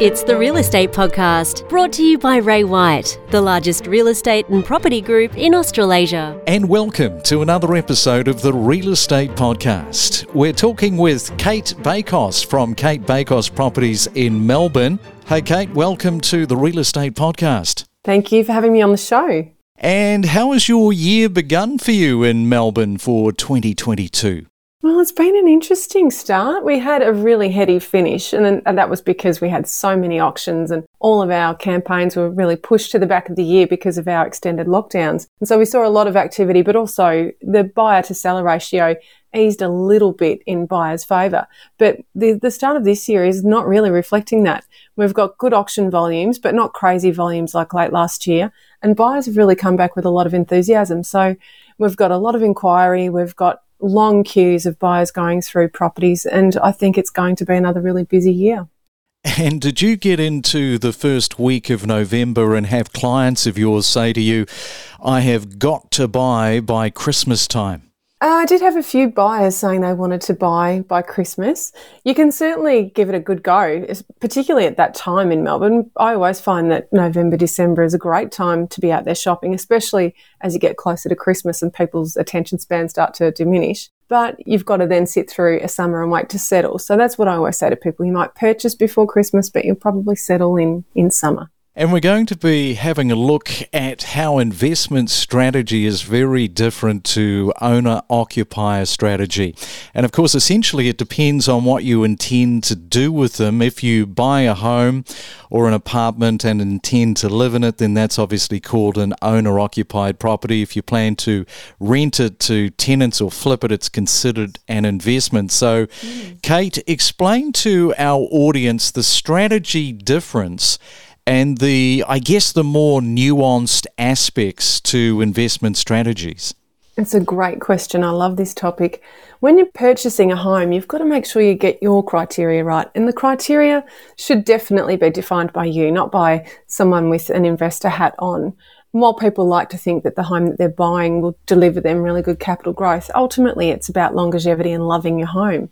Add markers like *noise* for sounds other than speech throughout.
It's the Real Estate Podcast, brought to you by Ray White, the largest real estate and property group in Australasia. And welcome to another episode of the Real Estate Podcast. We're talking with Cate Bakos from Cate Bakos Properties in Melbourne. Hey, Cate, welcome to the Real Estate Podcast. Thank you for having me on the show. And how has your year begun for you in Melbourne for 2022? Well, it's been an interesting start. We had a really heady finish, and, then, and that was because we had so many auctions and all of our campaigns were really pushed to the back of the year because of our extended lockdowns. And so we saw a lot of activity, but also the buyer to seller ratio eased a little bit in buyers' favour. But the, the start of this year is not really reflecting that. We've got good auction volumes, but not crazy volumes like late last year. And buyers have really come back with a lot of enthusiasm. So we've got a lot of inquiry. We've got long queues of buyers going through properties, and I think it's going to be another really busy year. And did you get into the first week of November and have clients of yours say to you, I have got to buy by Christmas time? Uh, I did have a few buyers saying they wanted to buy by Christmas. You can certainly give it a good go, particularly at that time in Melbourne. I always find that November, December is a great time to be out there shopping, especially as you get closer to Christmas and people's attention span start to diminish. But you've got to then sit through a summer and wait to settle. So that's what I always say to people. You might purchase before Christmas, but you'll probably settle in, in summer. And we're going to be having a look at how investment strategy is very different to owner occupier strategy. And of course, essentially, it depends on what you intend to do with them. If you buy a home or an apartment and intend to live in it, then that's obviously called an owner occupied property. If you plan to rent it to tenants or flip it, it's considered an investment. So, mm. Cate, explain to our audience the strategy difference and the, I guess, the more nuanced aspects to investment strategies? It's a great question. I love this topic. When you're purchasing a home, you've got to make sure you get your criteria right. And the criteria should definitely be defined by you, not by someone with an investor hat on. While people like to think that the home that they're buying will deliver them really good capital growth, ultimately it's about longevity and loving your home.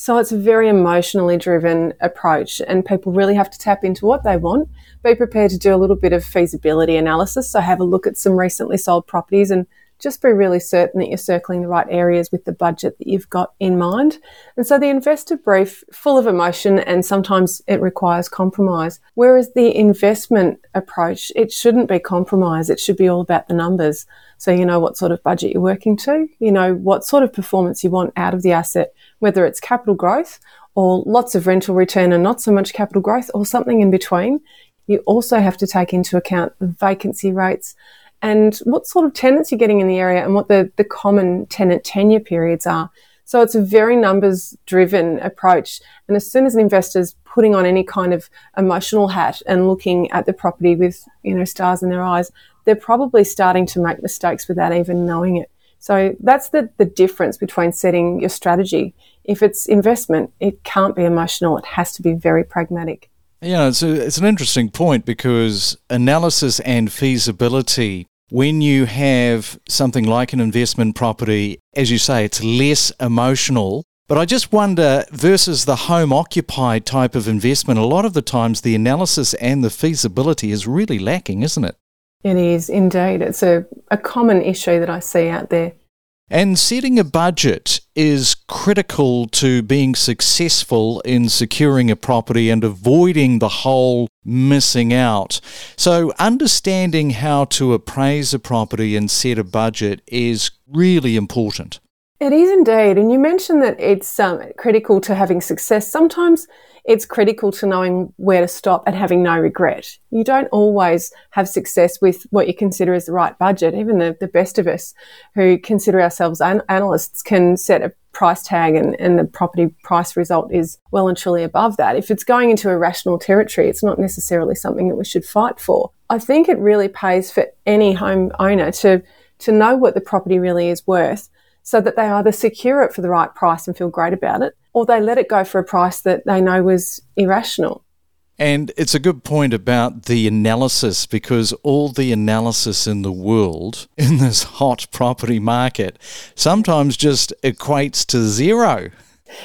So it's a very emotionally driven approach, and people really have to tap into what they want be prepared to do a little bit of feasibility analysis. So have a look at some recently sold properties and just be really certain that you're circling the right areas with the budget that you've got in mind. And so the investor brief, full of emotion and sometimes it requires compromise. Whereas the investment approach, it shouldn't be compromise. It should be all about the numbers. So you know what sort of budget you're working to, you know what sort of performance you want out of the asset, whether it's capital growth or lots of rental return and not so much capital growth or something in between. You also have to take into account the vacancy rates and what sort of tenants you're getting in the area and what the, the common tenant tenure periods are. So it's a very numbers driven approach. And as soon as an investor's putting on any kind of emotional hat and looking at the property with, you know, stars in their eyes, they're probably starting to make mistakes without even knowing it. So that's the, the difference between setting your strategy. If it's investment, it can't be emotional. It has to be very pragmatic. Yeah, it's, a, it's an interesting point because analysis and feasibility, when you have something like an investment property, as you say, it's less emotional. But I just wonder, versus the home occupied type of investment, a lot of the times the analysis and the feasibility is really lacking, isn't it? It is indeed. It's a, a common issue that I see out there. And setting a budget is critical to being successful in securing a property and avoiding the whole missing out. So, understanding how to appraise a property and set a budget is really important. It is indeed. And you mentioned that it's um, critical to having success. Sometimes it's critical to knowing where to stop and having no regret. You don't always have success with what you consider as the right budget. Even the, the best of us who consider ourselves an- analysts can set a price tag and, and the property price result is well and truly above that. If it's going into irrational territory, it's not necessarily something that we should fight for. I think it really pays for any home owner to, to know what the property really is worth so that they either secure it for the right price and feel great about it or they let it go for a price that they know was irrational. And it's a good point about the analysis because all the analysis in the world *laughs* in this hot property market sometimes just equates to zero.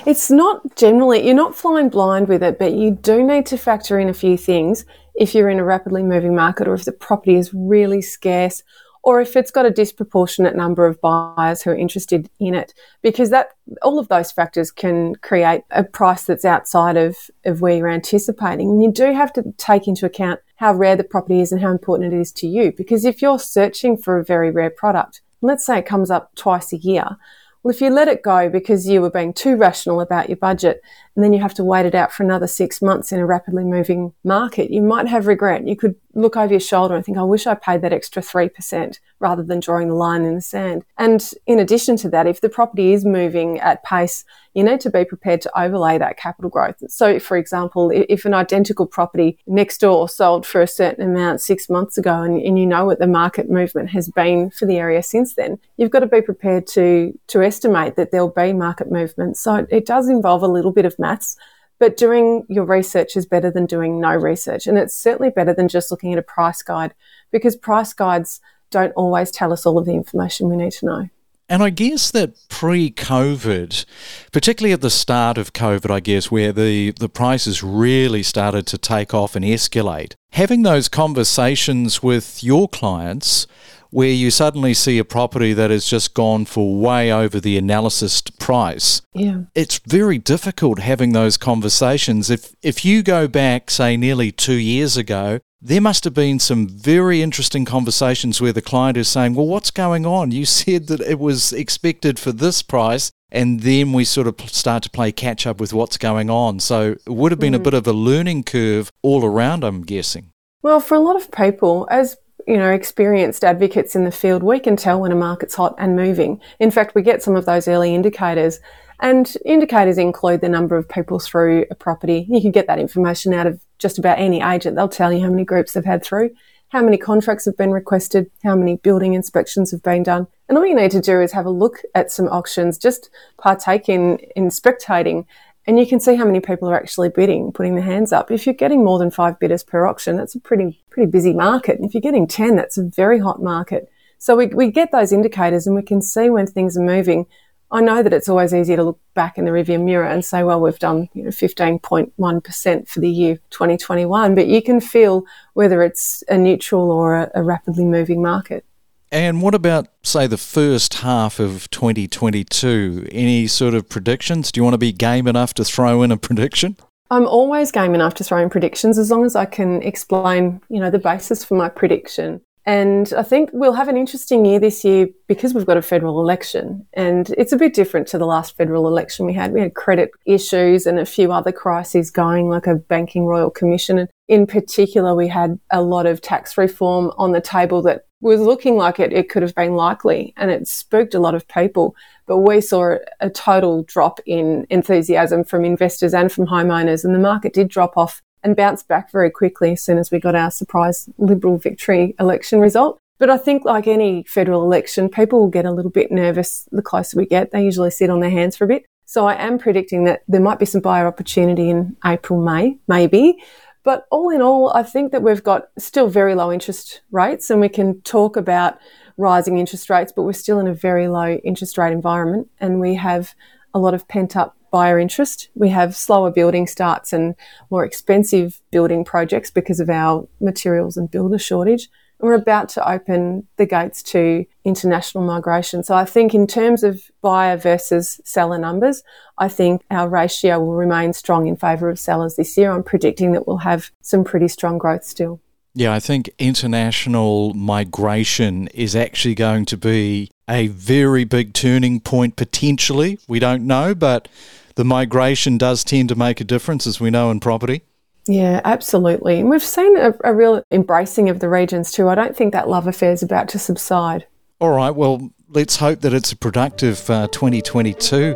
It's not generally, you're not flying blind with it, but you do need to factor in a few things if you're in a rapidly moving market or if the property is really scarce or if it's got a disproportionate number of buyers who are interested in it because that all of those factors can create a price that's outside of, of where you're anticipating and you do have to take into account how rare the property is and how important it is to you because if you're searching for a very rare product let's say it comes up twice a year well, if you let it go because you were being too rational about your budget and then you have to wait it out for another six months in a rapidly moving market, you might have regret. You could look over your shoulder and think, I wish I paid that extra 3% rather than drawing the line in the sand. And in addition to that, if the property is moving at pace, you need to be prepared to overlay that capital growth. So, for example, if an identical property next door sold for a certain amount six months ago and, and you know what the market movement has been for the area since then, you've got to be prepared to, to estimate that there'll be market movement. So it does involve a little bit of maths. But doing your research is better than doing no research. And it's certainly better than just looking at a price guide because price guides don't always tell us all of the information we need to know. And I guess that pre COVID, particularly at the start of COVID, I guess, where the, the prices really started to take off and escalate, having those conversations with your clients where you suddenly see a property that has just gone for way over the analysis price. Yeah. It's very difficult having those conversations. If if you go back, say, nearly two years ago, there must have been some very interesting conversations where the client is saying, Well, what's going on? You *laughs* said that it was expected for this price. And then we sort of start to play catch up with what's going on. So it would have been mm. a bit of a learning curve all around, I'm guessing. Well, for a lot of people, as you know, experienced advocates in the field, we can tell when a market's hot and moving. In fact, we get some of those early indicators. And indicators include the number of people through a property. You can get that information out of just about any agent. They'll tell you how many groups they've had through, how many contracts have been requested, how many building inspections have been done. And all you need to do is have a look at some auctions, just partake in, in spectating and you can see how many people are actually bidding, putting their hands up. If you're getting more than five bidders per auction, that's a pretty, pretty busy market. And if you're getting 10, that's a very hot market. So we, we get those indicators and we can see when things are moving. I know that it's always easier to look back in the rearview mirror and say, well, we've done you know, 15.1% for the year 2021, but you can feel whether it's a neutral or a, a rapidly moving market. And what about, say, the first half of 2022? Any sort of predictions? Do you want to be game enough to throw in a prediction? I'm always game enough to throw in predictions as long as I can explain, you know, the basis for my prediction. And I think we'll have an interesting year this year because we've got a federal election. And it's a bit different to the last federal election we had. We had credit issues and a few other crises going, like a banking royal commission. And in particular, we had a lot of tax reform on the table that was looking like it, it could have been likely and it spooked a lot of people. But we saw a total drop in enthusiasm from investors and from homeowners, and the market did drop off and bounce back very quickly as soon as we got our surprise Liberal victory election result. But I think, like any federal election, people will get a little bit nervous the closer we get. They usually sit on their hands for a bit. So I am predicting that there might be some buyer opportunity in April, May, maybe. But all in all, I think that we've got still very low interest rates and we can talk about rising interest rates, but we're still in a very low interest rate environment and we have a lot of pent up buyer interest. We have slower building starts and more expensive building projects because of our materials and builder shortage we're about to open the gates to international migration. So I think in terms of buyer versus seller numbers, I think our ratio will remain strong in favour of sellers this year. I'm predicting that we'll have some pretty strong growth still. Yeah, I think international migration is actually going to be a very big turning point potentially. We don't know, but the migration does tend to make a difference, as we know in property. Yeah, absolutely. And we've seen a, a, real embracing of the regions too. I don't think that love affair is about to subside. All right. Well, let's hope that it's a productive uh, 2022.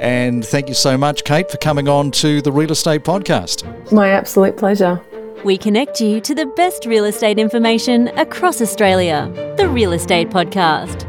And thank you so much, Cate, for coming on to the Real Estate Podcast. My absolute pleasure. We connect you to the best real estate information across Australia. The Real Estate Podcast.